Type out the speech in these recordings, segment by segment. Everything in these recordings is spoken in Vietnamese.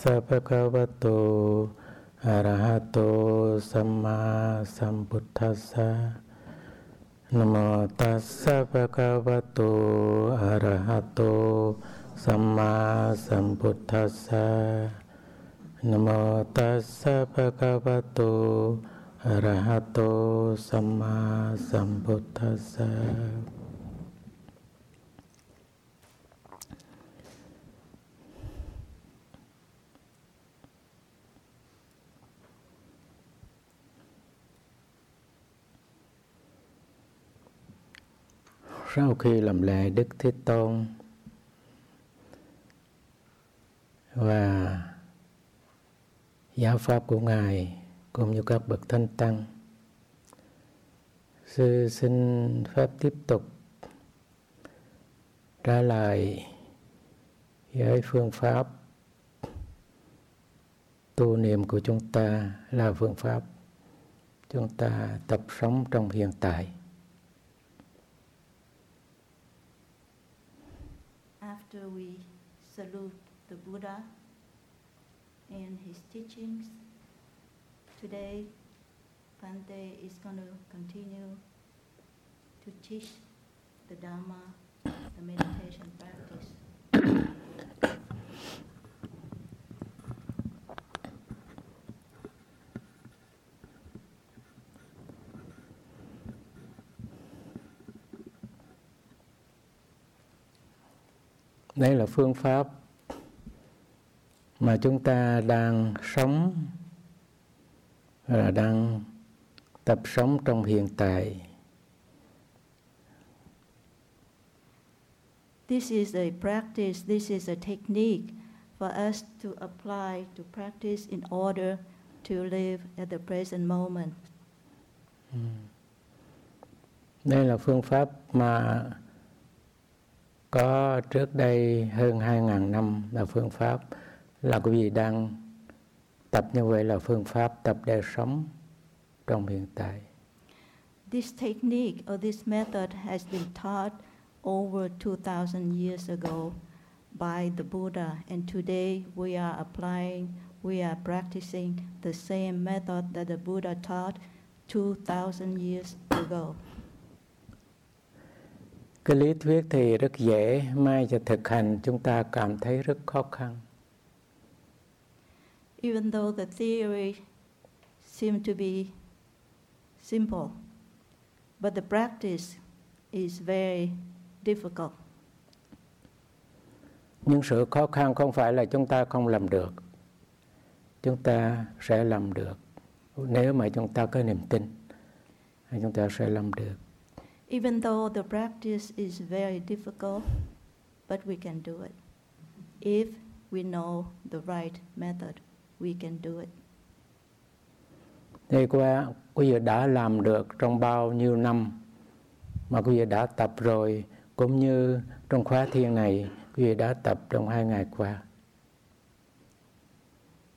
สัพพะคะวะโต อะระหะโต สัมมาสัมพุทธัสสะนโมตัสสะภะคะวะโต อะระหะโต สัมมาสัมพุทธัสสะนโมตัสสะภะคะวะโต อะระหะโต สัมมาสัมพุทธัสสะ sau khi làm lễ, Đức Thế Tôn và giáo pháp của ngài cũng như các bậc thanh tăng, sư xin phép tiếp tục trả lời với phương pháp tu niệm của chúng ta là phương pháp chúng ta tập sống trong hiện tại. After we salute the Buddha and his teachings, today Pante is going to continue to teach the Dharma, the meditation đây là phương pháp mà chúng ta đang sống là đang tập sống trong hiện tại This is a practice, this is a technique for us to apply to practice in order to live at the present moment. đây là phương pháp mà có trước đây hơn 2.000 năm là phương pháp là quý vị đang tập như vậy là phương pháp tập để sống trong hiện tại. This technique or this method has been taught over 2,000 years ago by the Buddha, and today we are applying, we are practicing the same method that the Buddha taught 2,000 years ago. Cái lý thuyết thì rất dễ, mai cho thực hành chúng ta cảm thấy rất khó khăn. Even though the theory seemed to be simple, but the practice is very difficult. Nhưng sự khó khăn không phải là chúng ta không làm được. Chúng ta sẽ làm được. Nếu mà chúng ta có niềm tin, chúng ta sẽ làm được. Even though the practice is very difficult, but we can do it. If we know the right method, we can do it. Qua quý vị đã làm được trong bao nhiêu năm mà quý vị đã tập rồi cũng như trong khóa thiền này quý vị đã tập trong hai ngày qua.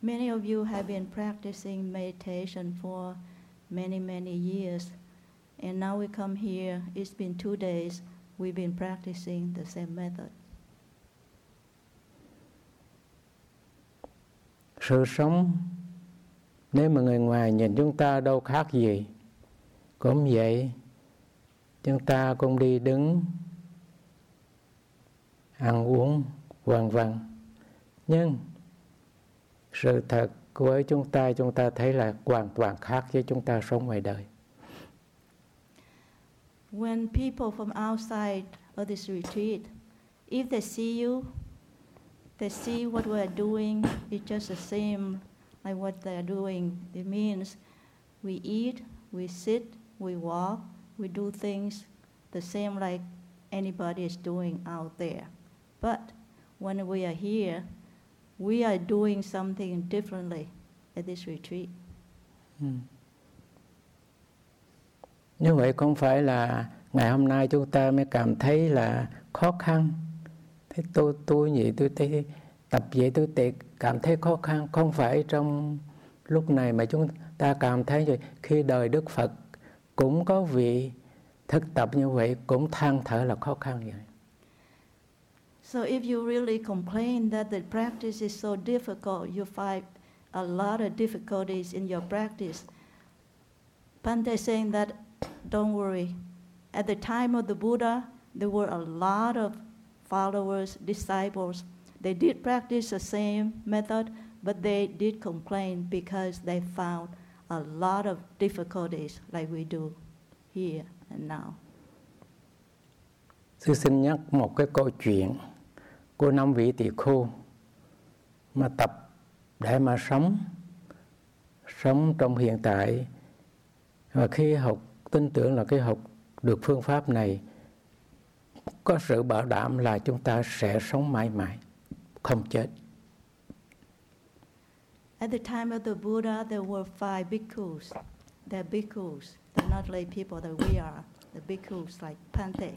Many of you have been practicing meditation for many, many years. And now we come here, it's been two days, we've been practicing the same method. Sự sống nếu mà người ngoài nhìn chúng ta đâu khác gì cũng vậy chúng ta cũng đi đứng ăn uống vân vân. Nhưng sự thật với chúng ta chúng ta thấy là hoàn toàn khác với chúng ta sống ngoài đời. When people from outside of this retreat, if they see you, they see what we are doing, it's just the same like what they are doing. It means we eat, we sit, we walk, we do things the same like anybody is doing out there. But when we are here, we are doing something differently at this retreat. Ừ. Như vậy không phải là ngày hôm nay chúng ta mới cảm thấy là khó khăn. Thế tôi tôi vậy tôi thấy tập vậy tôi tệ cảm thấy khó khăn không phải trong lúc này mà chúng ta cảm thấy rồi khi đời Đức Phật cũng có vị thực tập như vậy cũng than thở là khó khăn vậy. So if you really complain that the practice is so difficult, you find a lot of difficulties in your practice. Pante saying that, don't worry. At the time of the Buddha, there were a lot of followers, disciples. They did practice the same method, but they did complain because they found a lot of difficulties like we do here and now. Sư xin nhắc một cái câu chuyện của năm vị tỳ khưu mà tập để mà sống sống trong hiện tại và khi học tin tưởng là cái học được phương pháp này có sự bảo đảm là chúng ta sẽ sống mãi mãi không chết At the time of the Buddha, there were five bhikkhus. They're bhikkhus. They're not lay people that we are. The bhikkhus like Pante.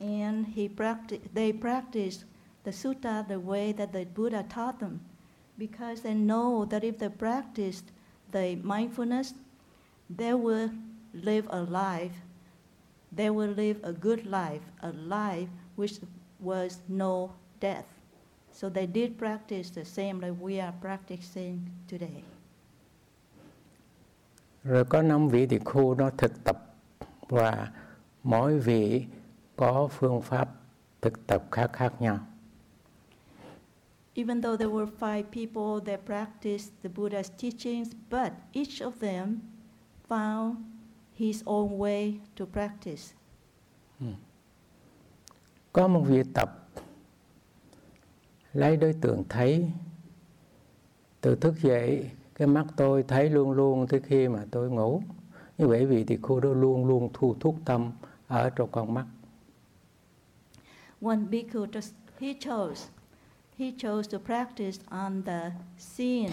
And he practi- they practiced the sutta the way that the Buddha taught them because they know that if they practiced the mindfulness, they will live a life, they will live a good life, a life which was no death. So they did practice the same like we are practicing today. Rồi có năm vị tỳ khu nó thực tập và mỗi vị có phương pháp thực tập khác khác nhau. Even though there were five people that practiced the Buddha's teachings, but each of them found his own way to practice. Có một vị tập lấy đối tượng thấy. Từ thức dậy cái mắt tôi thấy luôn luôn tới khi mà tôi ngủ. Như vậy vị tỳ khu đó luôn luôn thu thúc tâm ở trong con mắt. One bhikkhu just he chose he chose to practice on the scene,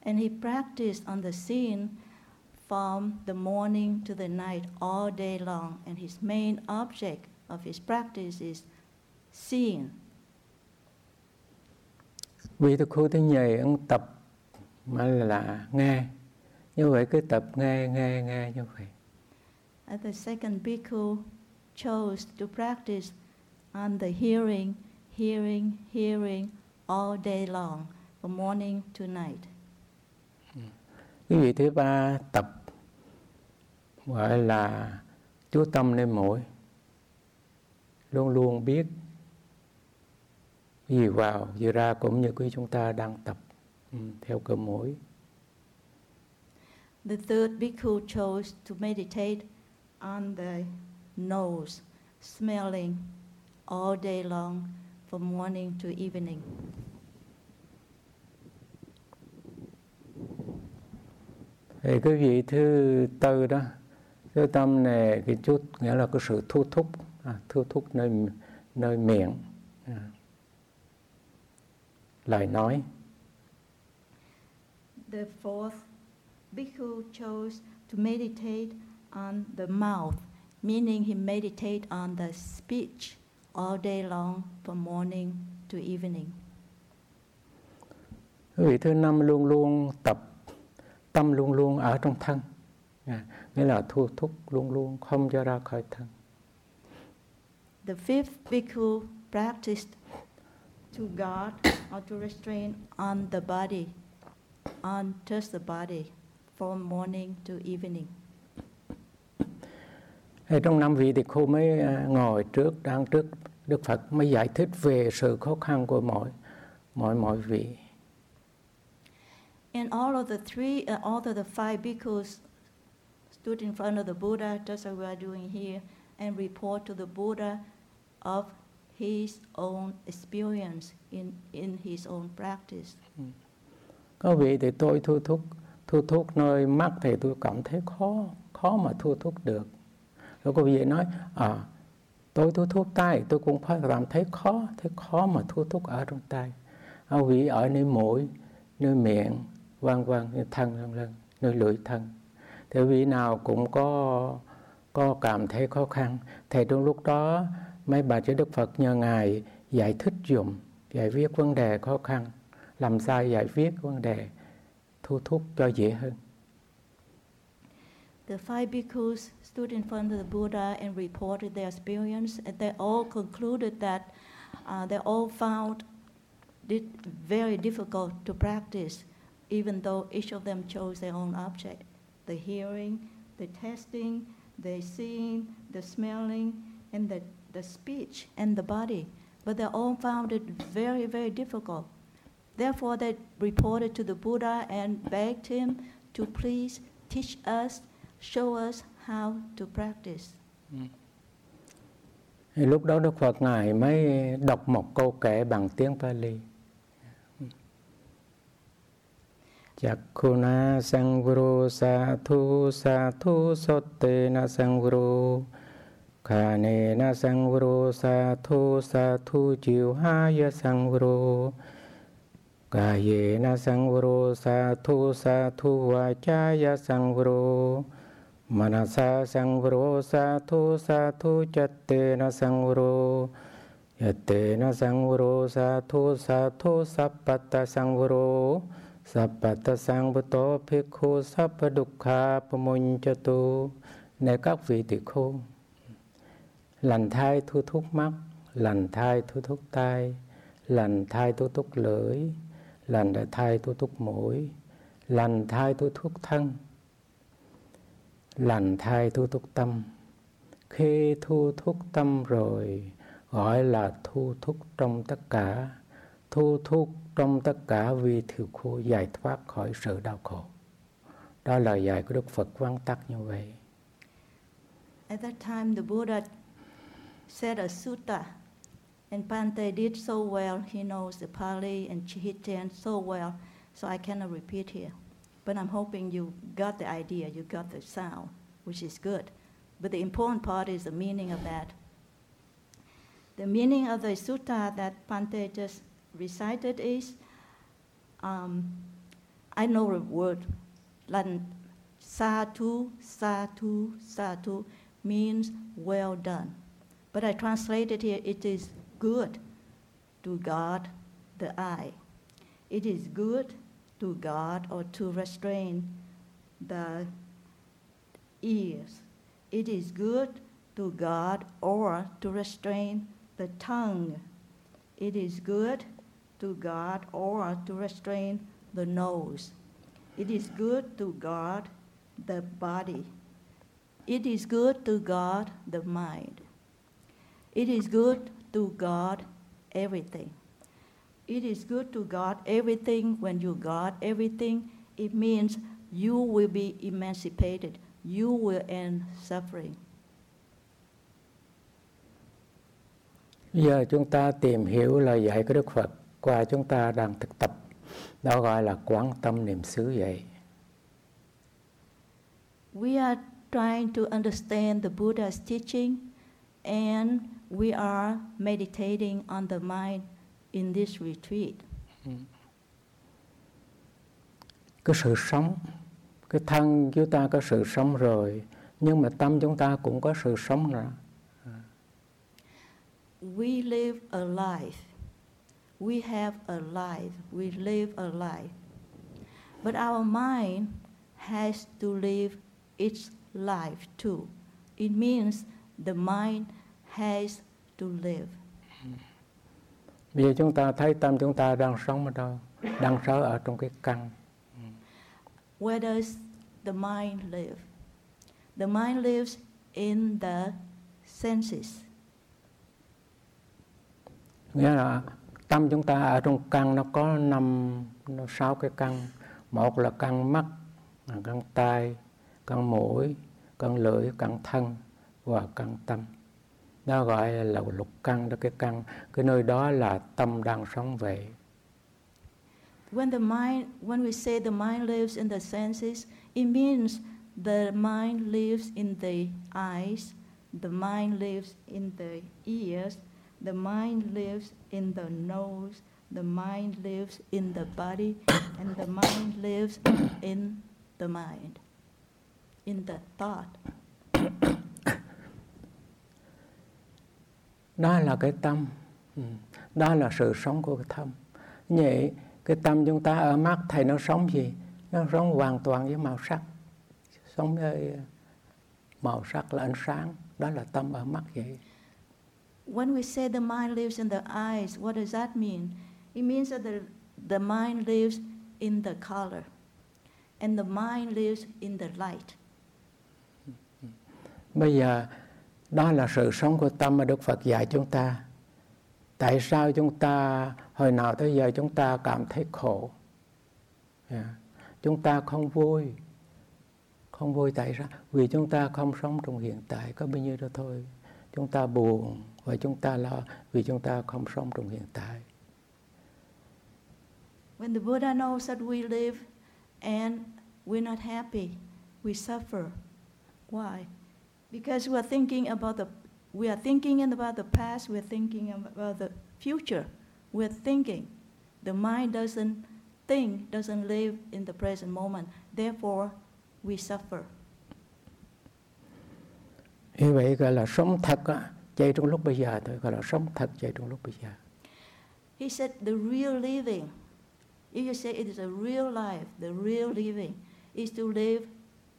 and he practiced on the scene from the morning to the night all day long. And his main object of his practice is seeing. vị tỳ khu thứ nhì ông tập mà là nghe như vậy cứ tập nghe nghe nghe như vậy And the second bhikkhu chose to practice on the hearing, hearing, hearing all day long, from morning to night. cái vị thứ ba tập gọi là chú tâm lên mũi luôn luôn biết gì vào gì ra cũng như quý chúng ta đang tập ừ, theo cơ mũi The third bhikkhu chose to meditate on the nose, smelling all day long from morning to evening. thì cái vị thứ tư đó cái tâm này cái chút nghĩa là cái sự thu thúc à, thu thúc nơi nơi miệng à. lời nói The fourth bhikkhu chose to meditate on the mouth, meaning he meditate on the speech all day long from morning to evening. vị thứ năm luôn luôn tập tâm luôn luôn ở trong thân à, nghĩa là thu thúc luôn luôn không cho ra khỏi thân The fifth bhikkhu practiced to guard or to restrain on the body, on just the body, from morning to evening. Thì trong năm vị tỳ khu mới à, ngồi trước đang trước Đức Phật mới giải thích về sự khó khăn của mỗi mỗi mỗi vị. And all of the three, uh, all of the five bhikkhus stood in front of the Buddha, just as we are doing here, and report to the Buddha of his own experience in, in his own practice. Ừ. Có vị thì tôi thu thúc thu thúc nơi mắt thì tôi cảm thấy khó khó mà thu thúc được. Rồi có vị nói à tôi thu thúc tay tôi cũng phải cảm thấy khó thấy khó mà thu thúc ở trong tay. À, vị ở nơi mũi, nơi miệng, vân vân, nơi thân vân vân, nơi lưỡi thân. Thì vị nào cũng có có cảm thấy khó khăn. Thì trong lúc đó mấy bà chư Đức Phật nhờ ngài giải thích dùm, giải quyết vấn đề khó khăn, làm sao giải quyết vấn đề thu thúc cho dễ hơn. The five bhikkhus stood in front of the Buddha and reported their experience, and they all concluded that uh, they all found it very difficult to practice, even though each of them chose their own object. The hearing, the tasting, the seeing, the smelling, and the, the speech and the body. But they all found it very, very difficult. Therefore, they reported to the Buddha and begged him to please teach us, show us how to practice. Lúc đó Đức Phật Ngài mới đọc một câu kệ bằng tiếng Pali. จักขุนาสังวรูสาธุสาธุสตเตนะสังวรูคาเนนะสังวรูสาธุสาธุจิวหายะสังวรูกายเยนะสังวรูสาธุสาธุวาจายะสังวรูมนสาสังวรูสาธุสาธุจัตเตนะสังวรูยเตนะสังวรูสาธุสาธุสัพพตสังวรู sangvuru sa thu sa thu chatte na sangvuru Yatte na sangvuru sa thu sa thu sappata các vị tỳ khưu Lành thai thu thúc mắt, Lành thai thu thúc tai, Lành thai thu thúc lưỡi, Lành thai thu thúc mũi, Lành thai thu thúc thân, Lành thai thu thúc tâm. Khi thu thúc tâm rồi, Gọi là thu thúc trong tất cả. Thu thúc trong tất cả vi thiều khô giải thoát khỏi sự đau khổ. Đó là dạy của Đức Phật vắn tắt như vậy. At that time, the Buddha said a sutta, and Pante did so well. He knows the Pali and Chihitan so well, so I cannot repeat here. But I'm hoping you got the idea, you got the sound, which is good. But the important part is the meaning of that. The meaning of the sutta that Pante just recited is um, I know the word lan satu satu satu means well done. But I translated here it is good to guard the eye. It is good to guard or to restrain the ears. It is good to guard or to restrain the tongue. It is good to God or to restrain the nose. It is good to guard the body. It is good to guard the mind. It is good to guard everything. It is good to guard everything. When you guard everything, it means you will be emancipated. You will end suffering. Giờ chúng ta tìm hiểu lời dạy của Đức Phật qua chúng ta đang thực tập đó gọi là quán tâm niệm xứ vậy We are trying to understand the Buddha's teaching and we are meditating on the mind in this retreat. Cái sự sống, cái thân chúng ta có sự sống rồi, nhưng mà tâm chúng ta cũng có sự sống nữa. We live a life we have a life, we live a life. But our mind has to live its life too. It means the mind has to live. Bây giờ chúng ta thấy tâm chúng ta đang sống ở đâu? Đang sống ở trong cái căn. Where does the mind live? The mind lives in the senses. Nghĩa là tâm chúng ta ở trong căn nó có năm nó sáu cái căn. Một là căn mắt căn tai căn mũi căn lưỡi căn thân và căn tâm. Đó gọi là lục căn đó cái căn cái nơi đó là tâm đang sống vậy. When the mind, when we say the mind lives in the senses, it means the mind lives in the eyes, the mind lives in the ears, The mind lives in the nose, the mind lives in the body, and the mind lives in the mind, in the thought. Đó là cái tâm, ừ. đó là sự sống của cái tâm. Vậy cái tâm chúng ta ở mắt thầy nó sống gì? Nó sống hoàn toàn với màu sắc, sống với màu sắc là ánh sáng, đó là tâm ở mắt vậy when we say the mind lives in the eyes, what does that mean? It means that the, the mind lives in the color, and the mind lives in the light. Bây giờ đó là sự sống của tâm mà Đức Phật dạy chúng ta. Tại sao chúng ta hồi nào tới giờ chúng ta cảm thấy khổ? Yeah. Chúng ta không vui. Không vui tại sao? Vì chúng ta không sống trong hiện tại có bao nhiêu đó thôi. Chúng ta buồn và chúng ta lo vì chúng ta không sống trong hiện tại. When the Buddha knows that we live and we're not happy, we suffer. Why? Because we are thinking about the we are thinking about the past, we're thinking about the future. We're thinking. The mind doesn't think, doesn't live in the present moment. Therefore, we suffer. Như vậy gọi là sống thật chạy trong lúc bây giờ thôi, gọi là sống thật chạy trong lúc bây giờ. He said the real living. If you say it is a real life, the real living is to live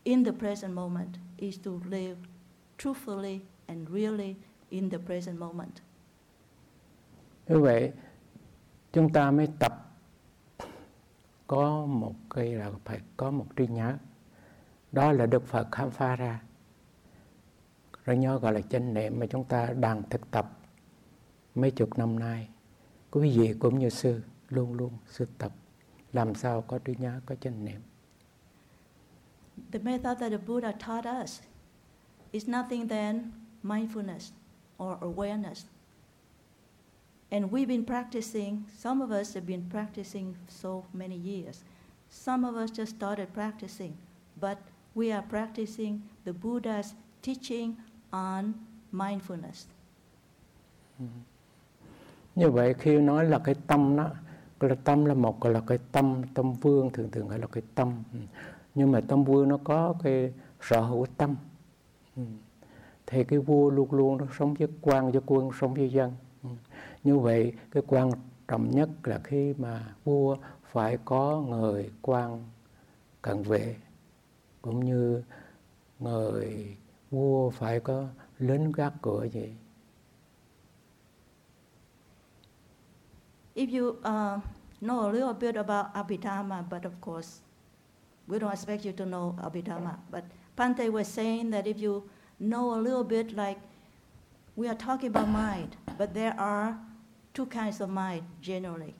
in the present moment, is to live truthfully and really in the present moment. Như vậy, chúng ta mới tập có một cái là phải có một trí nhớ. Đó là Đức Phật khám phá ra. Rồi nhớ gọi là chánh niệm mà chúng ta đang thực tập mấy chục năm nay. Quý vị cũng như sư luôn luôn sư tập làm sao có trí nhớ, có chánh niệm. The method that the Buddha taught us is nothing than mindfulness or awareness. And we've been practicing, some of us have been practicing so many years. Some of us just started practicing, but we are practicing the Buddha's teaching on mindfulness. Ừ. Như vậy khi nói là cái tâm đó, là tâm là một gọi là cái tâm, tâm vương thường thường gọi là cái tâm. Ừ. Nhưng mà tâm vương nó có cái sở hữu tâm. Ừ. Thì cái vua luôn luôn nó sống với quan, với quân, sống với dân. Như vậy cái quan trọng nhất là khi mà vua phải có người quan cận vệ cũng như người vua phải có lính gác cửa. If you uh, know a little bit about Abhidhamma, but of course, we don't expect you to know Abhidhamma. But Pante was saying that if you know a little bit, like we are talking about mind, but there are two kinds of mind generally.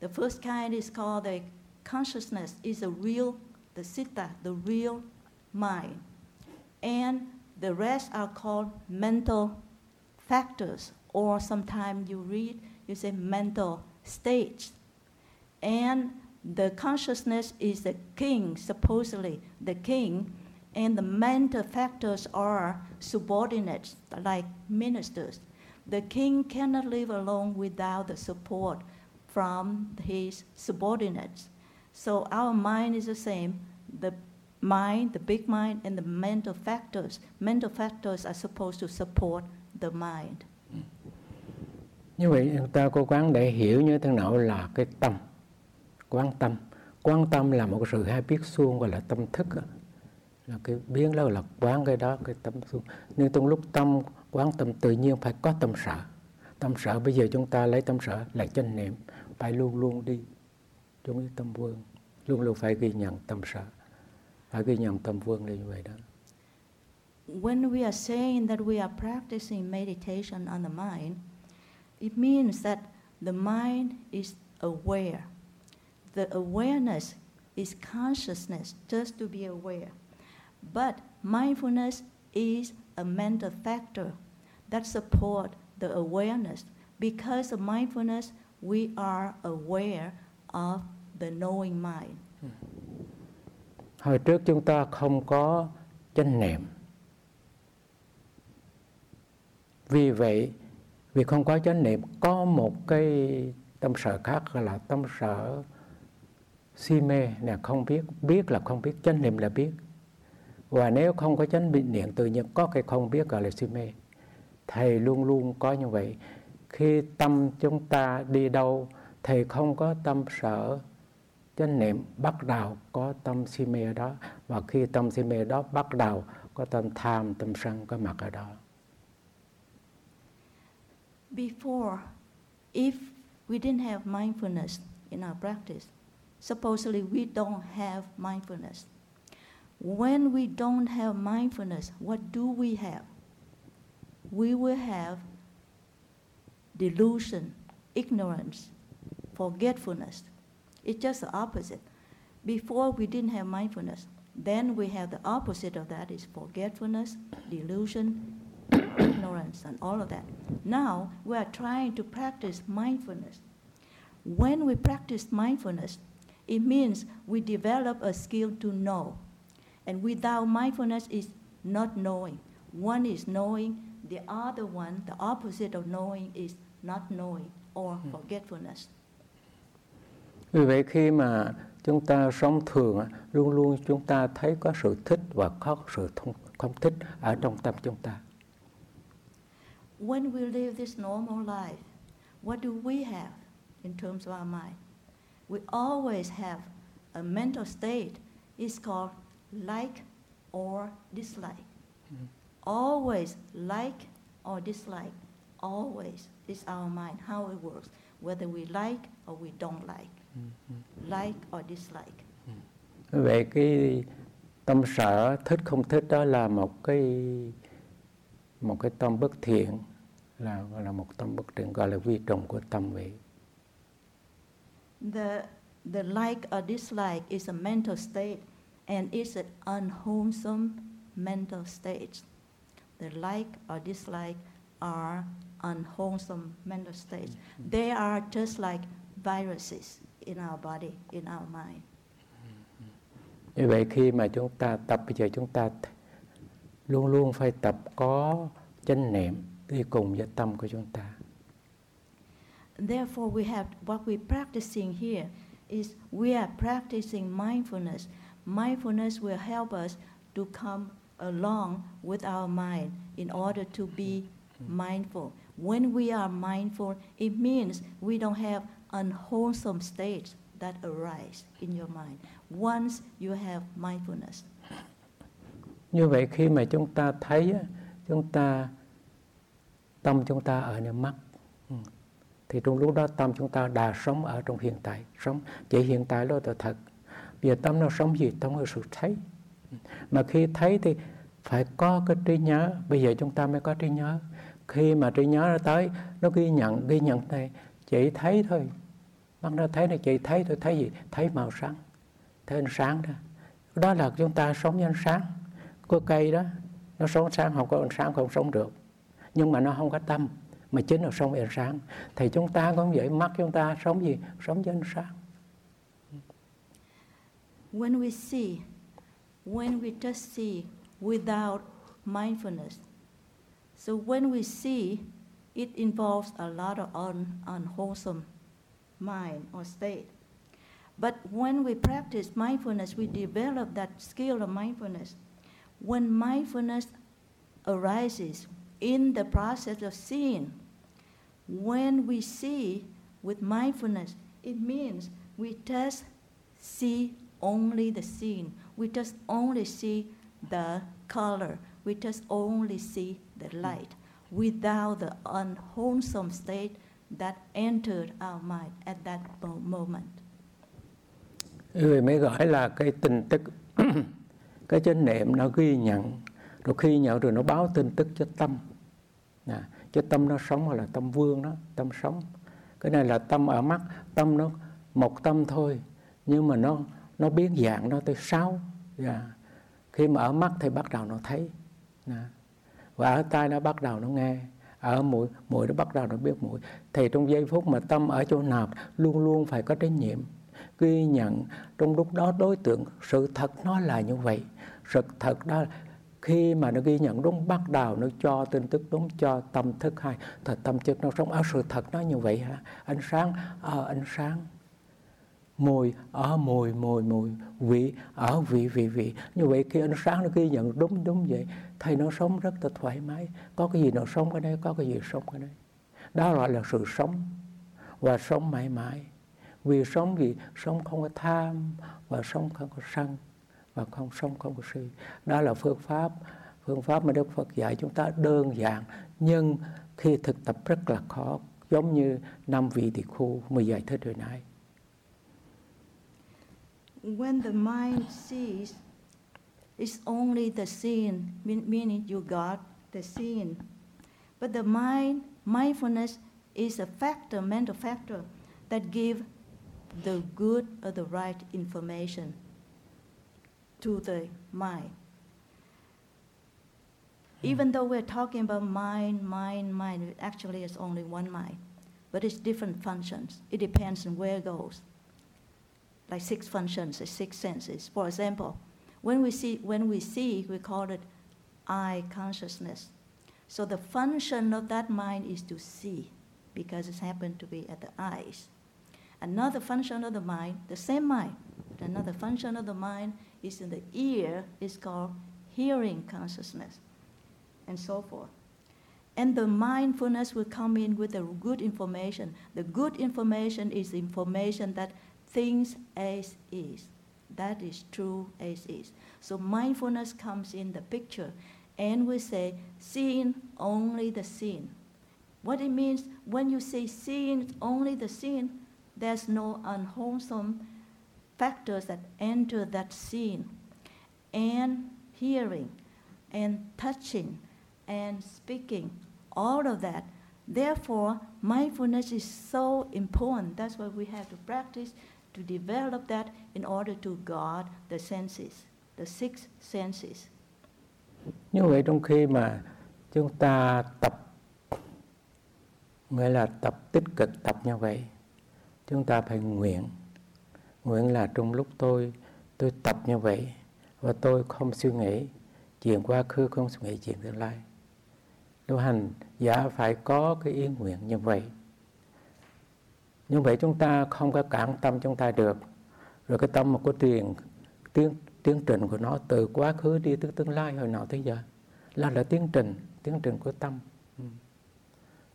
The first kind is called the consciousness, is a real, the citta, the real mind. And the rest are called mental factors, or sometimes you read, you say mental states. And the consciousness is the king, supposedly the king, and the mental factors are subordinates, like ministers. The king cannot live alone without the support from his subordinates. So our mind is the same. The mind, the big mind, and the mental factors. Mental factors are supposed to support the mind. Như vậy chúng ta cố gắng để hiểu như thế nào là cái tâm, quan tâm. Quan tâm là một sự hay biết suông gọi là tâm thức. Là cái biến đó là quán cái đó, cái tâm suông. Nhưng trong lúc tâm quán tâm tự nhiên phải có tâm sở. Tâm sở bây giờ chúng ta lấy tâm sở là chân niệm, phải luôn luôn đi trong cái tâm vương. Luôn luôn phải ghi nhận tâm sở. Phải ghi nhận tâm vương là như vậy đó. When we are saying that we are practicing meditation on the mind, it means that the mind is aware. The awareness is consciousness, just to be aware. But mindfulness is a mental factor that support the awareness. Because of mindfulness, we are aware of the knowing mind. Hmm. Hồi trước chúng ta không có chánh niệm. Vì vậy, vì không có chánh niệm, có một cái tâm sở khác gọi là tâm sở si mê là không biết, biết là không biết, chánh niệm là biết. Và nếu không có chánh bị niệm tự nhiên có cái không biết gọi là si mê. Thầy luôn luôn có như vậy. Khi tâm chúng ta đi đâu, thầy không có tâm sở niệm bắt đầu có tâm si mê đó và khi tâm si mê đó bắt đầu có tâm tham tâm sân có mặt ở đó before, if we didn't have mindfulness in our practice, supposedly we don't have mindfulness. When we don't have mindfulness, what do we have? We will have delusion, ignorance, forgetfulness. It's just the opposite. Before we didn't have mindfulness. Then we have the opposite of that is forgetfulness, delusion, ignorance, and all of that. Now we are trying to practice mindfulness. When we practice mindfulness, it means we develop a skill to know. And without mindfulness is not knowing. One is knowing, the other one, the opposite of knowing is not knowing or hmm. forgetfulness. Vì vậy khi mà chúng ta sống thường luôn luôn chúng ta thấy có sự thích và có sự không, không thích ở trong tâm chúng ta. When we live this normal life, what do we have in terms of our mind? We always have a mental state. is called like or dislike. Always like or dislike. Always is our mind, how it works, whether we like or we don't like like or dislike. Vậy cái tâm sở thích không thích đó là một cái một cái tâm bất thiện là gọi là một tâm bất thiện gọi là vi trùng của tâm vậy. The the like or dislike is a mental state and it's an unwholesome mental state. The like or dislike are unwholesome mental states. They are just like viruses in our body, in our mind. Như vậy khi mà chúng ta tập bây giờ chúng ta luôn luôn phải tập có chánh niệm đi cùng với tâm của chúng ta. Therefore we have what we're practicing here is we are practicing mindfulness. Mindfulness will help us to come along with our mind in order to be mindful. When we are mindful, it means we don't have unwholesome states that arise in your mind once you have mindfulness. Như vậy khi mà chúng ta thấy chúng ta, tâm chúng ta ở nơi mắt ừ, thì trong lúc đó tâm chúng ta đã sống ở trong hiện tại, sống chỉ hiện tại đó là thật. Bây giờ tâm nó sống gì tâm có sự thấy ừ, mà khi thấy thì phải có cái trí nhớ. Bây giờ chúng ta mới có trí nhớ. Khi mà trí nhớ nó tới, nó ghi nhận ghi nhận này chị thấy thôi. Bắt nó thấy là chị thấy tôi thấy gì? Thấy màu sáng. Thấy ánh sáng đó. Đó là chúng ta sống với ánh sáng. Có cây đó, nó sống sáng, không có ánh sáng không sống được. Nhưng mà nó không có tâm, mà chính là sống với ánh sáng. Thì chúng ta cũng vậy, mắt chúng ta sống gì? Sống với ánh sáng. When we see, when we just see without mindfulness. So when we see it involves a lot of un, unwholesome mind or state. But when we practice mindfulness, we develop that skill of mindfulness. When mindfulness arises in the process of seeing, when we see with mindfulness, it means we just see only the scene. We just only see the color. We just only see the light without the unwholesome state that entered our mind at that moment. Người mới gọi là cái tin tức, cái chánh niệm nó ghi nhận, rồi khi nhận rồi nó báo tin tức cho tâm. À, cho tâm nó sống là tâm vương đó, tâm sống. Cái này là tâm ở mắt, tâm nó một tâm thôi, nhưng mà nó nó biến dạng nó tới sáu. Yeah. Khi mà ở mắt thì bắt đầu nó thấy. À. Và ở tai nó bắt đầu nó nghe. Ở mũi mũi nó bắt đầu nó biết mũi. Thì trong giây phút mà tâm ở chỗ nào luôn luôn phải có trách nhiệm, ghi nhận. Trong lúc đó đối tượng, sự thật nó là như vậy. Sự thật đó, khi mà nó ghi nhận đúng bắt đầu nó cho tin tức đúng cho tâm thức hay thật tâm thức nó sống. Ở sự thật nó như vậy hả? Ánh sáng ở ánh sáng mùi ở mùi mùi mùi vị, ở vị vị vị. Như vậy khi ánh sáng nó ghi nhận đúng đúng vậy thầy nó sống rất là thoải mái. Có cái gì nó sống ở đây, có cái gì sống ở đây. Đó gọi là sự sống, và sống mãi mãi. Vì sống gì? Sống không có tham, và sống không có sân, và không, sống không có si. Đó là phương pháp phương pháp mà đức phật dạy chúng ta đơn giản, nhưng khi thực tập rất là khó. Giống như năm vị tỳ khu mới giải thích hồi nãy. When the mind sees it's only the scene meaning you got the scene but the mind mindfulness is a factor mental factor that give the good or the right information to the mind hmm. even though we're talking about mind, mind, mind, actually it's only one mind, but it's different functions. It depends on where it goes. Like six functions, six senses. For example, when we see, when we see, we call it eye consciousness. So the function of that mind is to see, because it's happened to be at the eyes. Another function of the mind, the same mind, another function of the mind is in the ear, is called hearing consciousness and so forth. And the mindfulness will come in with the good information. The good information is information that things as is. That is true as is. So mindfulness comes in the picture, and we say, seeing only the scene. What it means when you say seeing only the scene, there's no unwholesome factors that enter that scene. And hearing and touching and speaking, all of that. Therefore, mindfulness is so important. That's why we have to practice to develop that in order to guard the senses, the six senses. Như vậy trong khi mà chúng ta tập nghĩa là tập tích cực tập như vậy chúng ta phải nguyện. Nguyện là trong lúc tôi tôi tập như vậy và tôi không suy nghĩ chuyện quá khứ không suy nghĩ chuyện tương lai. Tu hành giả phải có cái ý nguyện như vậy như vậy chúng ta không có cản tâm chúng ta được. Rồi cái tâm mà có truyền tiến tiến trình của nó từ quá khứ đi tới tương lai hồi nào tới giờ, là là tiến trình tiến trình của tâm. Ừ.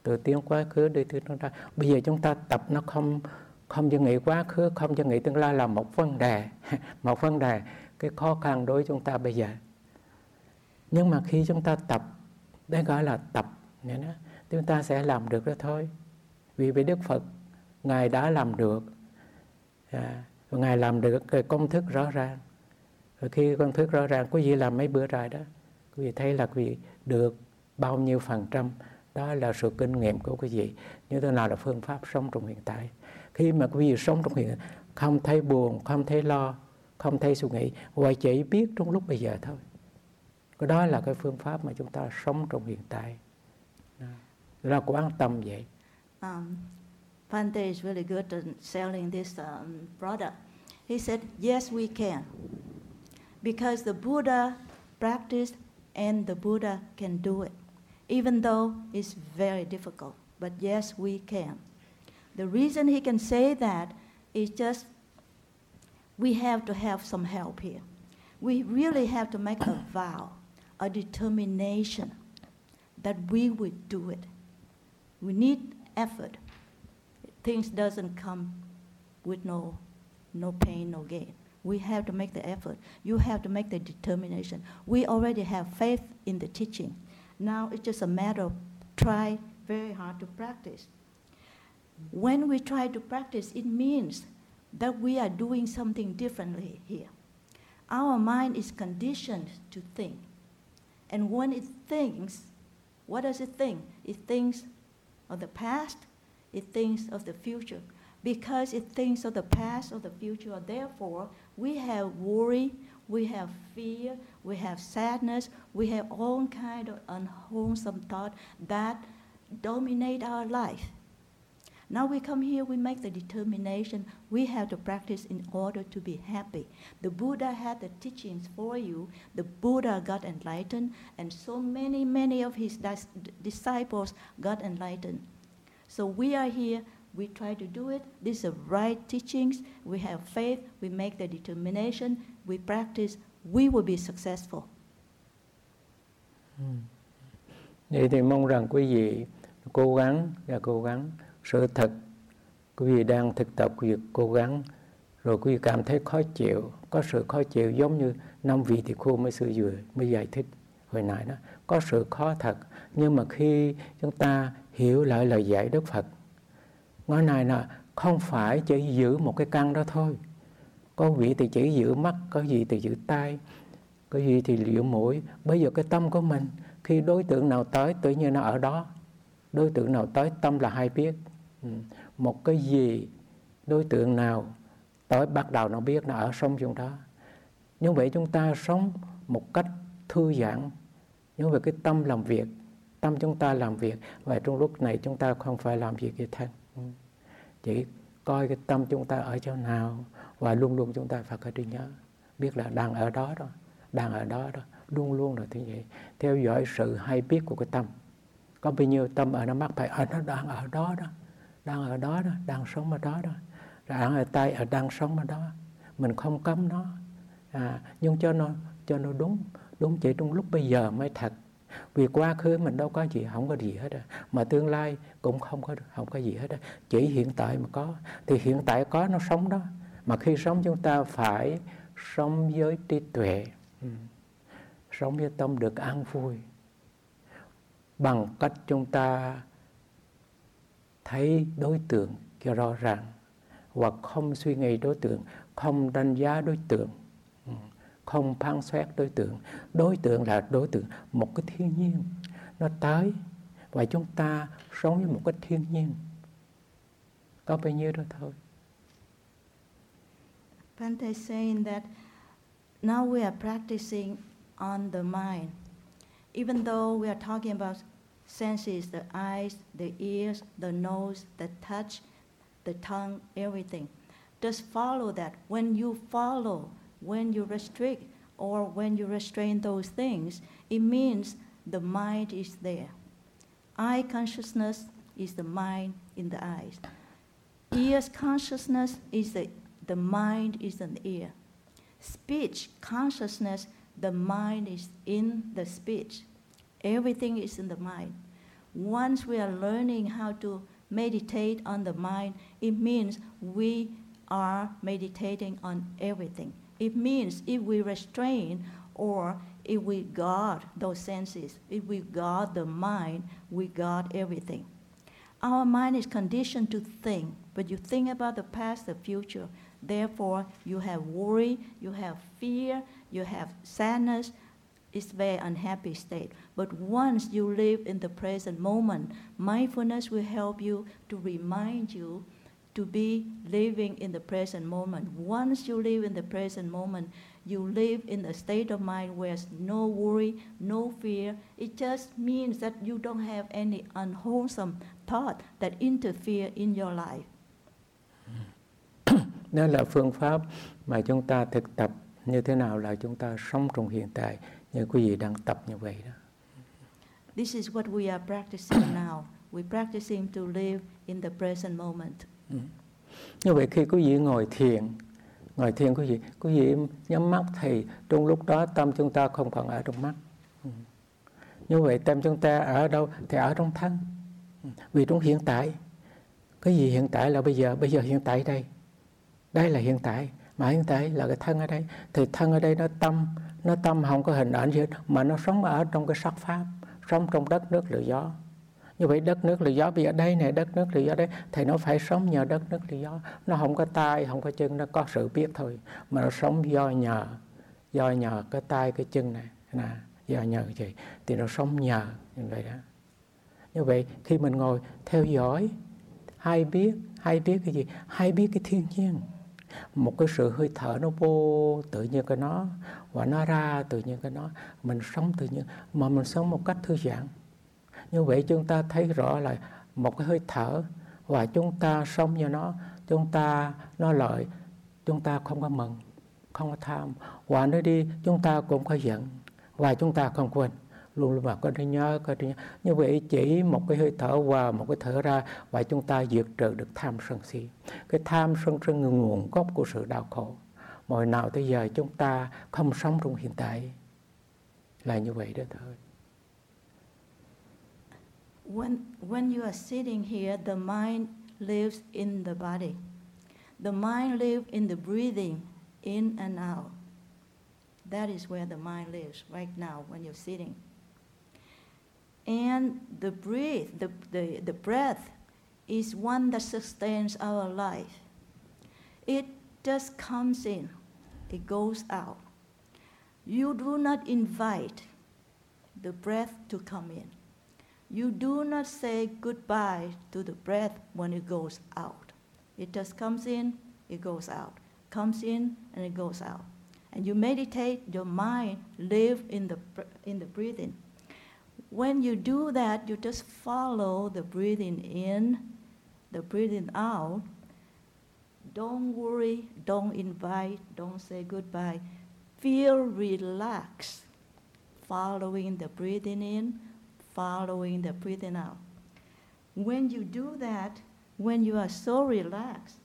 Từ tiến quá khứ đi tới tương lai. Bây giờ chúng ta tập nó không không cho nghĩ quá khứ, không cho nghĩ tương lai là một vấn đề. Một vấn đề, cái khó khăn đối với chúng ta bây giờ. Nhưng mà khi chúng ta tập đây gọi là tập vậy đó, chúng ta sẽ làm được đó thôi. Vì vì đức phật ngài đã làm được. À, ngài làm được cái công thức rõ ràng. Và khi công thức rõ ràng quý vị làm mấy bữa rồi đó quý vị thấy là quý vị được bao nhiêu phần trăm. Đó là sự kinh nghiệm của quý vị. Như thế nào là phương pháp sống trong hiện tại? Khi mà quý vị sống trong hiện không thấy buồn không thấy lo không thấy suy nghĩ và chỉ biết trong lúc bây giờ thôi. Cái đó là cái phương pháp mà chúng ta sống trong hiện tại. Là quán tâm vậy. Ờ, Pante is really good at selling this um, product. He said, yes, we can. Because the Buddha practiced and the Buddha can do it. Even though it's very difficult. But yes, we can. The reason he can say that is just we have to have some help here. We really have to make a vow a determination that we would do it. We need effort. Things doesn't come with no, no pain, no gain. We have to make the effort. You have to make the determination. We already have faith in the teaching. Now it's just a matter of try very hard to practice. When we try to practice, it means that we are doing something differently here. Our mind is conditioned to think. And when it thinks, what does it think? It thinks of the past, it thinks of the future. Because it thinks of the past or the future, therefore, we have worry, we have fear, we have sadness, we have all kind of unwholesome thought that dominate our life. Now we come here, we make the determination we have to practice in order to be happy. The Buddha had the teachings for you. The Buddha got enlightened, and so many, many of his dis- disciples got enlightened. So we are here, we try to do it. These are right teachings. We have faith, we make the determination, we practice, we will be successful. Hmm. Vậy thì mong rằng quý vị cố gắng và cố gắng sự thật quý vị đang thực tập việc cố gắng rồi quý vị cảm thấy khó chịu có sự khó chịu giống như năm vị thì khu mới sư vừa mới giải thích hồi nãy đó có sự khó thật nhưng mà khi chúng ta hiểu lại lời dạy Đức Phật. Nói này là không phải chỉ giữ một cái căn đó thôi. Có vị thì chỉ giữ mắt, có gì thì giữ tay có gì thì giữ mũi. Bây giờ cái tâm của mình, khi đối tượng nào tới, tự nhiên nó ở đó. Đối tượng nào tới, tâm là hay biết. Ừ. Một cái gì đối tượng nào tới, bắt đầu nó biết, nó ở sống trong đó. Như vậy chúng ta sống một cách thư giãn. Như vậy cái tâm làm việc tâm chúng ta làm việc và trong lúc này chúng ta không phải làm việc gì thân. Ừ. Chỉ coi cái tâm chúng ta ở chỗ nào và luôn luôn chúng ta phải có trí nhớ. Biết là đang ở đó đó đang ở đó đó luôn luôn là như vậy. Theo dõi sự hay biết của cái tâm. Có bao nhiêu tâm ở nó mắc phải ở nó đang ở đó đó đang ở đó đó đang sống ở đó đó. Đang ở tay ở đang sống ở đó mình không cấm nó. À, nhưng cho nó cho nó đúng đúng chỉ trong lúc bây giờ mới thật vì quá khứ mình đâu có gì, không có gì hết à. mà tương lai cũng không có không có gì hết à. chỉ hiện tại mà có thì hiện tại có, nó sống đó mà khi sống chúng ta phải sống với trí tuệ ừ. sống với tâm được an vui bằng cách chúng ta thấy đối tượng cho rõ ràng hoặc không suy nghĩ đối tượng, không đánh giá đối tượng không phán xét đối tượng đối tượng là đối tượng một cái thiên nhiên nó tới và chúng ta sống với một cái thiên nhiên có bao nhiêu đó thôi Pante is saying that now we are practicing on the mind. Even though we are talking about senses, the eyes, the ears, the nose, the touch, the tongue, everything. Just follow that. When you follow, when you restrict, or when you restrain those things, it means the mind is there. Eye consciousness is the mind in the eyes. Ears consciousness is the the mind is an ear. Speech, consciousness, the mind is in the speech. Everything is in the mind. Once we are learning how to meditate on the mind, it means we are meditating on everything. It means if we restrain or if we guard those senses, if we guard the mind, we guard everything. Our mind is conditioned to think, but you think about the past, the future, Therefore, you have worry, you have fear, you have sadness. It's very unhappy state. But once you live in the present moment, mindfulness will help you to remind you to be living in the present moment. Once you live in the present moment, you live in a state of mind where there's no worry, no fear. It just means that you don't have any unwholesome thought that interfere in your life. đó là phương pháp mà chúng ta thực tập như thế nào là chúng ta sống trong hiện tại như quý vị đang tập như vậy đó. This is what we are practicing now. We're practicing to live in the present moment. Ừ. Như vậy khi quý vị ngồi thiền, ngồi thiền quý vị, quý vị nhắm mắt thì trong lúc đó tâm chúng ta không còn ở trong mắt. Ừ. Như vậy tâm chúng ta ở đâu thì ở trong thân. Ừ. Vì trong hiện tại, cái gì hiện tại là bây giờ, bây giờ hiện tại đây. Đây là hiện tại. Mà hiện tại là cái thân ở đây. Thì thân ở đây nó tâm nó tâm không có hình ảnh gì hết mà nó sống ở trong cái sắc pháp sống trong đất nước lửa gió như vậy đất nước là gió bây ở đây này, đất nước là gió đây. Thì nó phải sống nhờ đất nước là gió nó không có tay, không có chân, nó có sự biết thôi. Mà nó sống do nhờ do nhờ cái tay, cái chân này. Nè, do nhờ cái gì? Thì nó sống nhờ, như vậy đó. Như vậy khi mình ngồi theo dõi, hay biết hay biết cái gì? Hay biết cái thiên nhiên. Một cái sự hơi thở nó vô tự nhiên cái nó, và nó ra tự nhiên cái nó. Mình sống tự nhiên, mà mình sống một cách thư giãn như vậy chúng ta thấy rõ là một cái hơi thở và chúng ta sống như nó, chúng ta, nó lợi, chúng ta không có mừng, không có tham. Và nó đi, chúng ta cũng có giận và chúng ta không quên. Luôn luôn mà có thể nhớ, có thể nhớ. Như vậy chỉ một cái hơi thở vào một cái thở ra và chúng ta diệt trừ được tham sân si. Cái tham sân si nguồn gốc của sự đau khổ. Mọi nào tới giờ chúng ta không sống trong hiện tại. Là như vậy đó thôi When, when you are sitting here, the mind lives in the body. The mind lives in the breathing in and out. That is where the mind lives right now when you're sitting. And the breath, the, the, the breath is one that sustains our life. It just comes in, it goes out. You do not invite the breath to come in. You do not say goodbye to the breath when it goes out. It just comes in, it goes out. Comes in and it goes out. And you meditate, your mind live in the, in the breathing. When you do that, you just follow the breathing in, the breathing out. Don't worry, don't invite, don't say goodbye. Feel relaxed, following the breathing in, following the breathing out. When you do that, when you are so relaxed,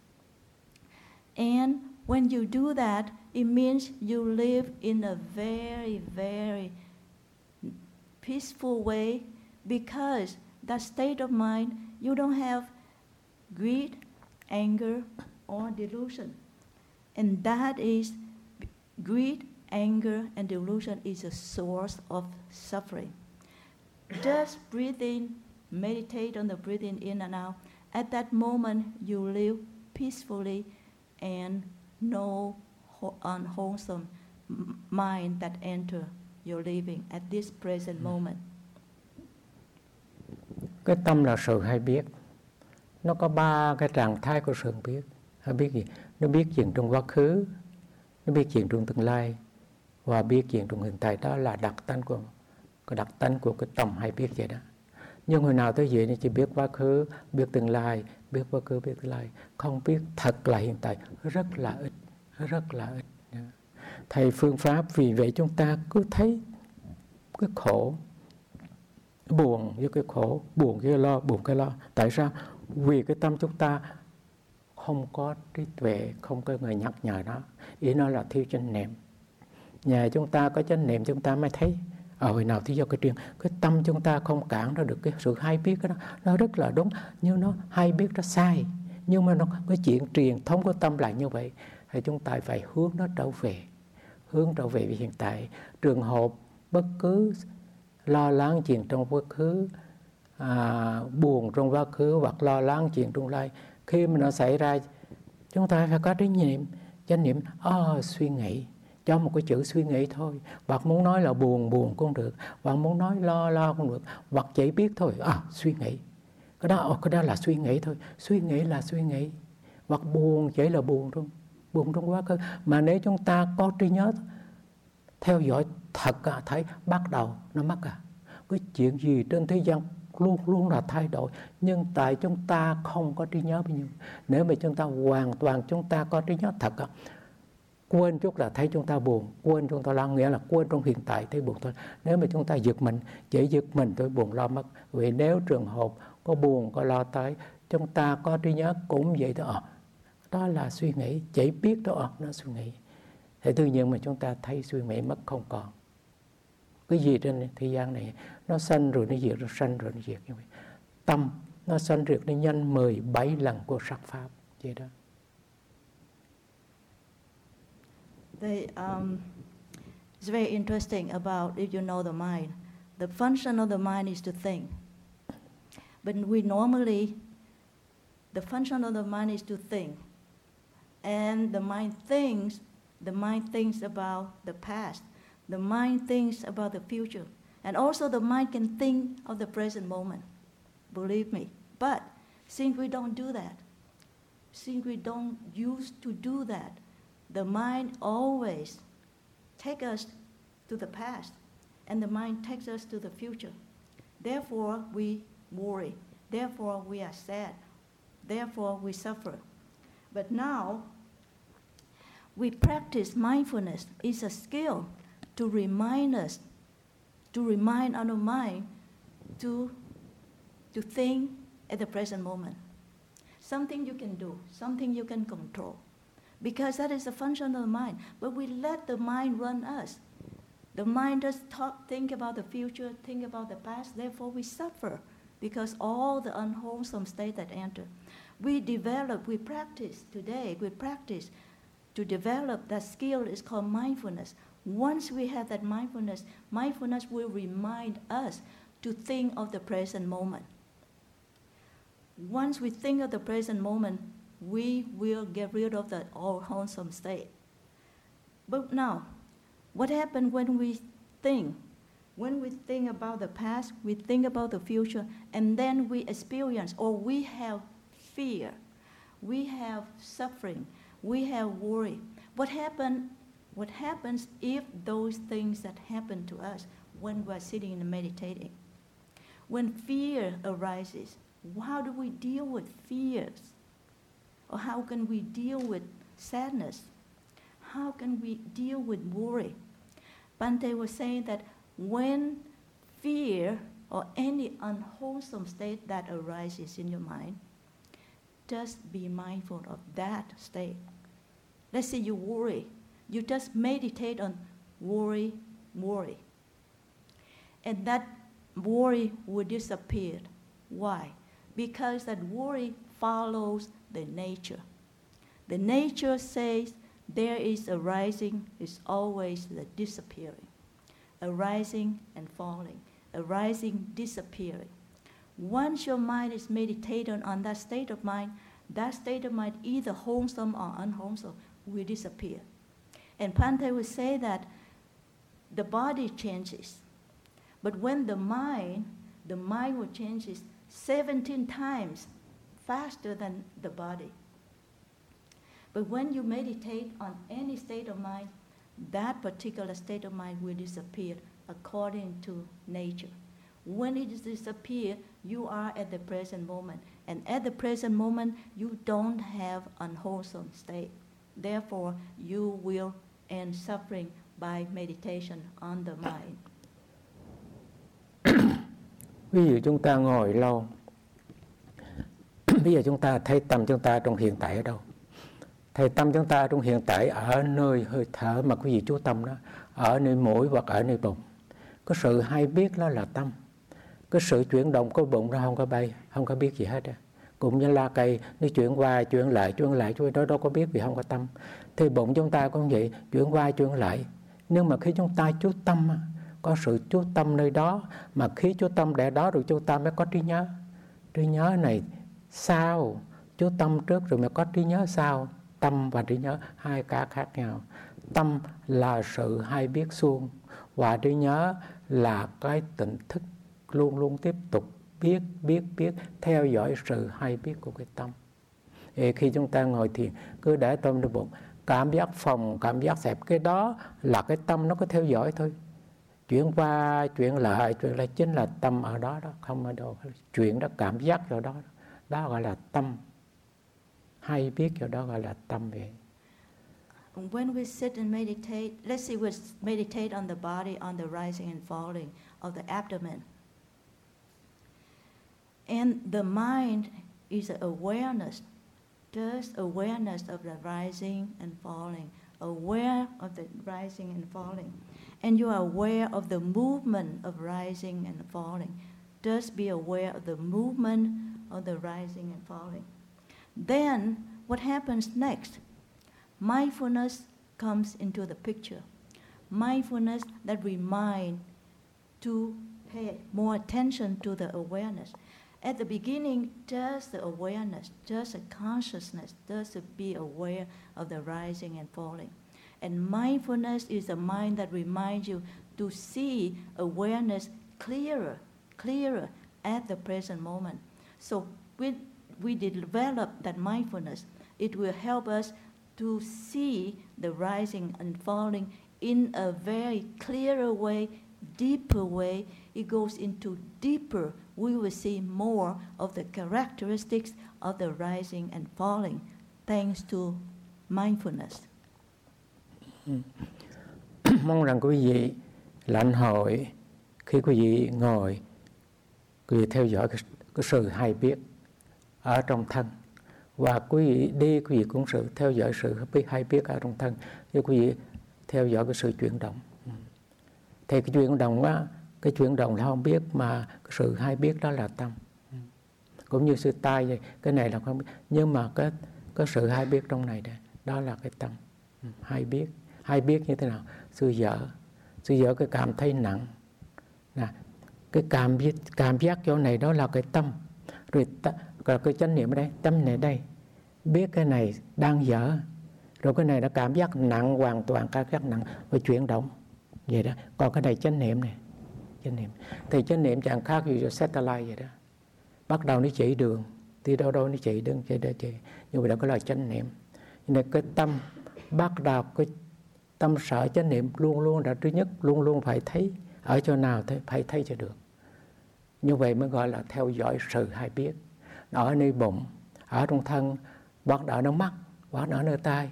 and when you do that, it means you live in a very, very peaceful way because that state of mind, you don't have greed, anger, or delusion. And that is greed, anger, and delusion is a source of suffering. Just breathe in, meditate on the breathing in and out. At that moment, you live peacefully and no unwholesome mind that enter your living at this present moment. Cái tâm là sự hay biết. Nó có ba cái trạng thái của sự biết. Hay biết gì? Nó biết chuyện trong quá khứ, nó biết chuyện trong tương lai và biết chuyện trong hiện tại đó là đặc tánh của cái đặc tính của cái tâm hay biết vậy đó. Nhưng hồi nào tới vậy thì chỉ biết quá khứ, biết tương lai, biết quá khứ, biết tương lai, không biết thật là hiện tại rất là ít, rất là ít. Thầy phương pháp vì vậy chúng ta cứ thấy cái khổ buồn với cái khổ buồn cái lo buồn cái lo. Tại sao? Vì cái tâm chúng ta không có trí tuệ không có người nhắc nhở nó. Ý nó là thiếu chánh niệm. Nhà chúng ta có chánh niệm chúng ta mới thấy ở hồi nào thì do cái chuyện cái tâm chúng ta không cản ra được cái sự hay biết đó nó rất là đúng nhưng nó hay biết nó sai. Nhưng mà nó cái chuyện truyền thống của tâm lại như vậy thì chúng ta phải hướng nó trở về hướng trở về với hiện tại. Trường hợp bất cứ lo lắng chuyện trong quá khứ à, buồn trong quá khứ hoặc lo lắng chuyện trong lai khi mà nó xảy ra chúng ta phải có trách nhiệm chánh niệm oh, ờ, suy nghĩ cho một cái chữ suy nghĩ thôi. Hoặc muốn nói là buồn buồn cũng được. Hoặc muốn nói lo lo cũng được. Hoặc chỉ biết thôi à suy nghĩ. Cái đó cái đó là suy nghĩ thôi. Suy nghĩ là suy nghĩ. Hoặc buồn chỉ là buồn thôi. Buồn trong quá khứ. Mà nếu chúng ta có trí nhớ theo dõi thật à, thấy bắt đầu nó mất à. Cái chuyện gì trên thế gian luôn luôn là thay đổi. Nhưng tại chúng ta không có trí nhớ bao nhiêu. Nếu mà chúng ta hoàn toàn chúng ta có trí nhớ thật à, quên chút là thấy chúng ta buồn quên chúng ta lo nghĩa là quên trong hiện tại thấy buồn thôi. Nếu mà chúng ta giật mình chỉ giật mình tôi buồn lo mất. Vì nếu trường hợp có buồn có lo tới chúng ta có trí nhớ cũng vậy thôi. À, đó là suy nghĩ chỉ biết đó ờ, nó suy nghĩ. Thì tự nhiên mà chúng ta thấy suy nghĩ mất không còn. Cái gì trên thế gian này nó sanh rồi nó diệt rồi sanh rồi nó diệt như vậy. Tâm nó sanh diệt nó nhanh 17 lần của sắc pháp vậy đó. They, um, it's very interesting about if you know the mind. The function of the mind is to think. But we normally, the function of the mind is to think. And the mind thinks, the mind thinks about the past. The mind thinks about the future. And also the mind can think of the present moment. Believe me. But since we don't do that, since we don't use to do that, the mind always takes us to the past and the mind takes us to the future. Therefore, we worry. Therefore, we are sad. Therefore, we suffer. But now, we practice mindfulness. It's a skill to remind us, to remind our mind to, to think at the present moment. Something you can do, something you can control. Because that is a function of the mind. But we let the mind run us. The mind just talk, think about the future, think about the past, therefore we suffer because all the unwholesome state that enter we develop, we practice today, we practice to develop that skill is called mindfulness. Once we have that mindfulness, mindfulness will remind us to think of the present moment. Once we think of the present moment, we will get rid of the all wholesome state. But now, what happens when we think? When we think about the past, we think about the future, and then we experience or we have fear, we have suffering, we have worry. What happen? What happens if those things that happen to us when we're sitting and meditating? When fear arises, how do we deal with fears? Or how can we deal with sadness? How can we deal with worry? Bante was saying that when fear or any unwholesome state that arises in your mind, just be mindful of that state. Let's say you worry, you just meditate on worry, worry. And that worry will disappear. Why? Because that worry follows the nature. The nature says there is a rising, is always the disappearing. arising and falling, arising, disappearing. Once your mind is meditated on that state of mind, that state of mind, either wholesome or unwholesome, will disappear. And Pante would say that the body changes, but when the mind, the mind will changes 17 times faster than the body. But when you meditate on any state of mind, that particular state of mind will disappear according to nature. When it disappears, you are at the present moment. And at the present moment, you don't have unwholesome state. Therefore, you will end suffering by meditation on the mind. Ví dụ chúng ta ngồi lâu bây giờ chúng ta thấy tâm chúng ta trong hiện tại ở đâu? Thầy tâm chúng ta trong hiện tại ở nơi hơi thở mà quý vị chú tâm đó, ở nơi mũi hoặc ở nơi bụng. Có sự hay biết đó là tâm. Cái sự chuyển động của bụng nó không có bay, không có biết gì hết á. Cũng như la cây, nó chuyển qua, chuyển lại chuyển lại, chuyển đó đâu có biết vì không có tâm. Thì bụng chúng ta cũng vậy, chuyển qua, chuyển lại. Nhưng mà khi chúng ta chú tâm có sự chú tâm nơi đó, mà khi chú tâm để đó rồi chúng ta mới có trí nhớ. Trí nhớ này sao? Chú tâm trước rồi mới có trí nhớ sao? Tâm và trí nhớ, hai cái khác nhau. Tâm là sự hay biết suông và trí nhớ là cái tỉnh thức luôn luôn tiếp tục biết biết biết, theo dõi sự hay biết của cái tâm. Thì khi chúng ta ngồi thiền, cứ để tâm trong bụng, cảm giác phòng, cảm giác xẹp, cái đó là cái tâm nó có theo dõi thôi. Chuyển qua chuyển lại chuyển lại chính là tâm ở đó đó, không ở đâu chuyện đó cảm giác ở đó đó. Gọi là tâm hay biết đó gọi là tâm vậy When we sit and meditate, let's say we meditate on the body, on the rising and falling of the abdomen. And the mind is awareness, just awareness of the rising and falling, aware of the rising and falling. And you are aware of the movement of rising and falling. Just be aware of the movement of the rising and falling. Then, what happens next? Mindfulness comes into the picture. Mindfulness that remind to pay more attention to the awareness. At the beginning, just the awareness, just a consciousness, just to be aware of the rising and falling. And mindfulness is a mind that reminds you to see awareness clearer, clearer at the present moment. So when we develop that mindfulness, it will help us to see the rising and falling in a very clearer way, deeper way. It goes into deeper. We will see more of the characteristics of the rising and falling thanks to mindfulness. Mong rằng quý vị lãnh hội khi quý vị ngồi, quý vị theo dõi cái sự hay biết ở trong thân. Và quý vị đi, quý vị cũng sự theo dõi sự hay biết ở trong thân. Chứ quý vị theo dõi cái sự chuyển động. Thì cái chuyển động á, cái chuyển động là không biết mà cái sự hay biết đó là tâm. Cũng như sự tai vậy, cái này là không biết. Nhưng mà cái cái sự hay biết trong này đây đó là cái tâm. Hay biết. Hay biết như thế nào? Sư dở. Sư dở cái cảm thấy nặng. Nè cái cảm cảm giác chỗ này đó là cái tâm. Rồi ta, cái chánh niệm ở đây tâm này đây. Biết cái này đang dở. Rồi cái này đã cảm giác nặng hoàn toàn cảm giác nặng và chuyển động. Vậy đó. Còn cái này chánh niệm này. Chánh niệm. Thì chánh niệm chẳng khác gì satellite vậy đó. Bắt đầu nó chỉ đường. Đi đâu đâu nó chỉ đường chỉ đây chỉ nhưng mà đó có là chánh niệm. Nên cái tâm bắt đầu cái tâm sở chánh niệm luôn luôn là thứ nhất luôn luôn phải thấy ở chỗ nào thế phải thấy cho được. Như vậy mới gọi là theo dõi sự hay biết. Ở nơi bụng, ở trong thân, hoặc ở nơi mắt, hoặc ở nơi tai,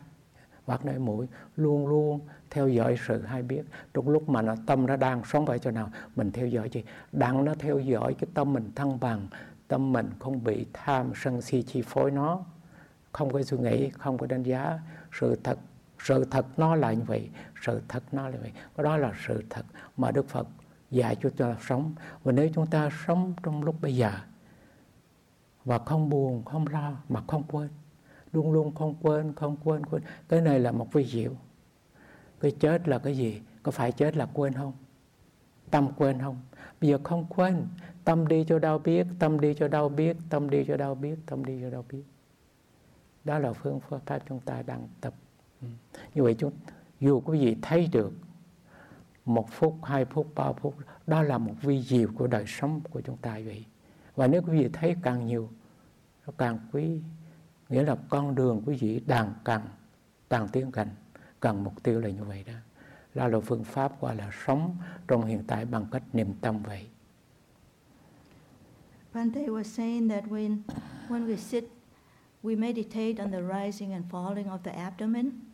hoặc nơi mũi. Luôn luôn theo dõi sự hay biết. Trong lúc mà nó tâm nó đang sống ở chỗ nào, mình theo dõi gì đang nó theo dõi cái tâm mình thăng bằng, tâm mình không bị tham sân si chi phối nó. Không có suy nghĩ, không có đánh giá sự thật sự thật nó là như vậy, sự thật nó là vậy. Đó là sự thật mà đức phật dạy cho chúng ta sống. Và nếu chúng ta sống trong lúc bây giờ, và không buồn, không lo, mà không quên, luôn luôn không quên không quên quên. Cái này là một vi diệu. Cái chết là cái gì? Có phải chết là quên không? Tâm quên không? Bây giờ không quên, tâm đi cho đâu biết, tâm đi cho đâu biết, tâm đi cho đâu biết, tâm đi cho đâu biết. Đó là phương pháp chúng ta đang tập như vậy chúng dù quý vị thấy được một phút, hai phút, ba phút, đó là một vi diệu của đời sống của chúng ta vậy. Và nếu quý vị thấy càng nhiều, nó càng quý, nghĩa là con đường quý vị đang càng càng tiến gần, cần mục tiêu là như vậy đó. Là là phương pháp gọi là sống trong hiện tại bằng cách niệm tâm vậy. Bante was saying that when when we sit, we meditate on the rising and falling of the abdomen.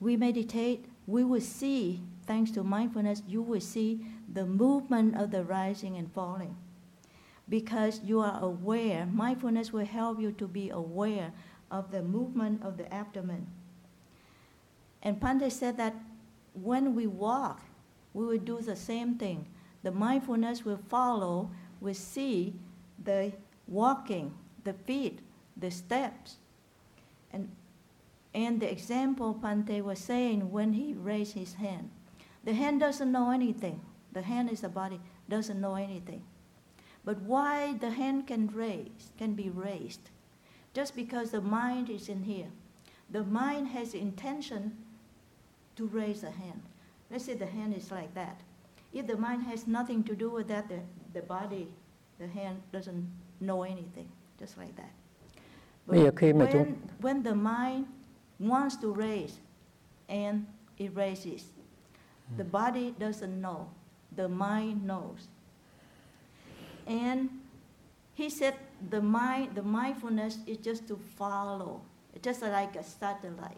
We meditate we will see thanks to mindfulness you will see the movement of the rising and falling because you are aware. Mindfulness will help you to be aware of the movement of the abdomen. And Pandey said that when we walk, we will do the same thing. The mindfulness will follow, will see the walking, the feet, the steps. And, and the example Pante was saying when he raised his hand. The hand doesn't know anything. The hand is the body, doesn't know anything. But why the hand can raise, can be raised? Just because the mind is in here. The mind has intention to raise the hand. Let's say the hand is like that. If the mind has nothing to do with that, the, the body, the hand doesn't know anything, just like that. But when, when the mind wants to raise and it raises, the hmm. body doesn't know, the mind knows. And he said the mind, the mindfulness is just to follow, it's just like a satellite.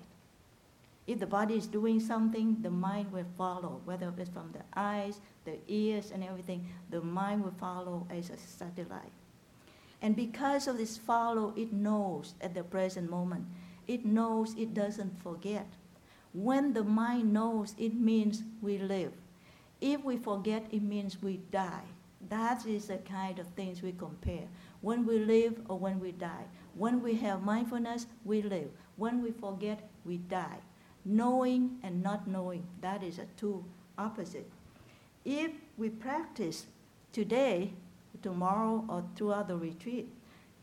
If the body is doing something, the mind will follow, whether it's from the eyes, the ears, and everything, the mind will follow as a satellite. And because of this follow, it knows at the present moment. It knows it doesn't forget. When the mind knows, it means we live. If we forget, it means we die. That is the kind of things we compare. When we live or when we die. When we have mindfulness, we live. When we forget, we die. Knowing and not knowing, that is a two opposite. If we practice today, tomorrow, or throughout the retreat,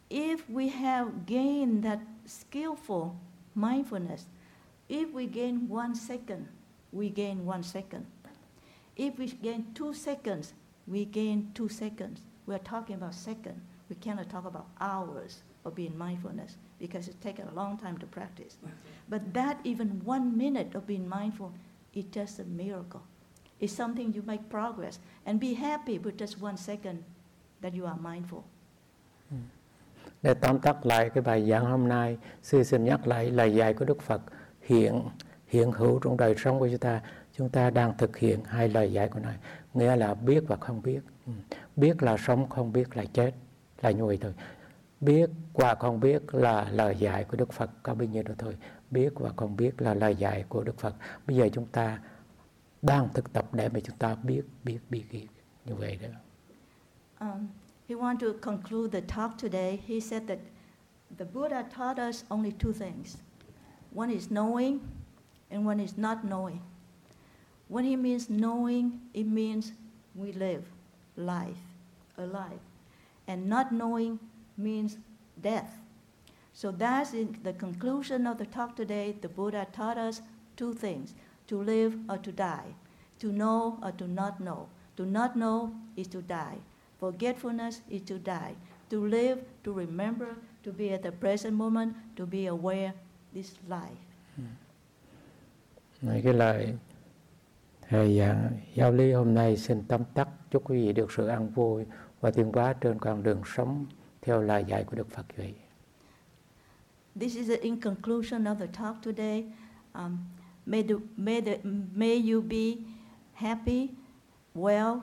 if we have gained that skillful mindfulness, if we gain one second, we gain one second. If we gain two seconds, we gain two seconds. We're talking about seconds. We cannot talk about hours of being mindfulness because it's taken a long time to practice. But that even one minute of being mindful is just a miracle. It's something you make progress and be happy with just one second that you are mindful. Hmm. Để tóm tắt lại cái bài giảng hôm nay, sư xin nhắc lại lời dạy của Đức Phật hiện hiện hữu trong đời sống của chúng ta. Chúng ta đang thực hiện hai lời dạy của Ngài nghĩa là biết và không biết. Ừ. Biết là sống không biết là chết là như vậy thôi. Biết và không biết là lời dạy của Đức Phật có bao nhiêu đó thôi. Biết và không biết là lời dạy của Đức Phật. Bây giờ chúng ta đang thực tập để mà chúng ta biết biết biết, biết. Như vậy đó. Um, he wanted to conclude the talk today he said that the Buddha taught us only two things one is knowing and one is not knowing When he means knowing, it means we live. life, alive. And not knowing means death. So that's the conclusion of the talk today. The Buddha taught us two things to live or to die, to know or to not know. To not know is to die. Forgetfulness is to die. To live, to remember, to be at the present moment, to be aware this life. Này, cái lời thầy giảng giáo lý hôm nay xin tóm tắt chúc quý vị được sự an vui và tiến hóa trên con đường sống theo lời dạy của Đức Phật vậy. This is the in conclusion of the talk today. Um, may, the, may, the, may you be happy, well,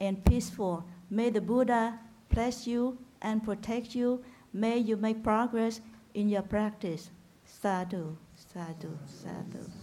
and peaceful. May the Buddha bless you and protect you. May you make progress in your practice. Sadhu, sadhu, sadhu.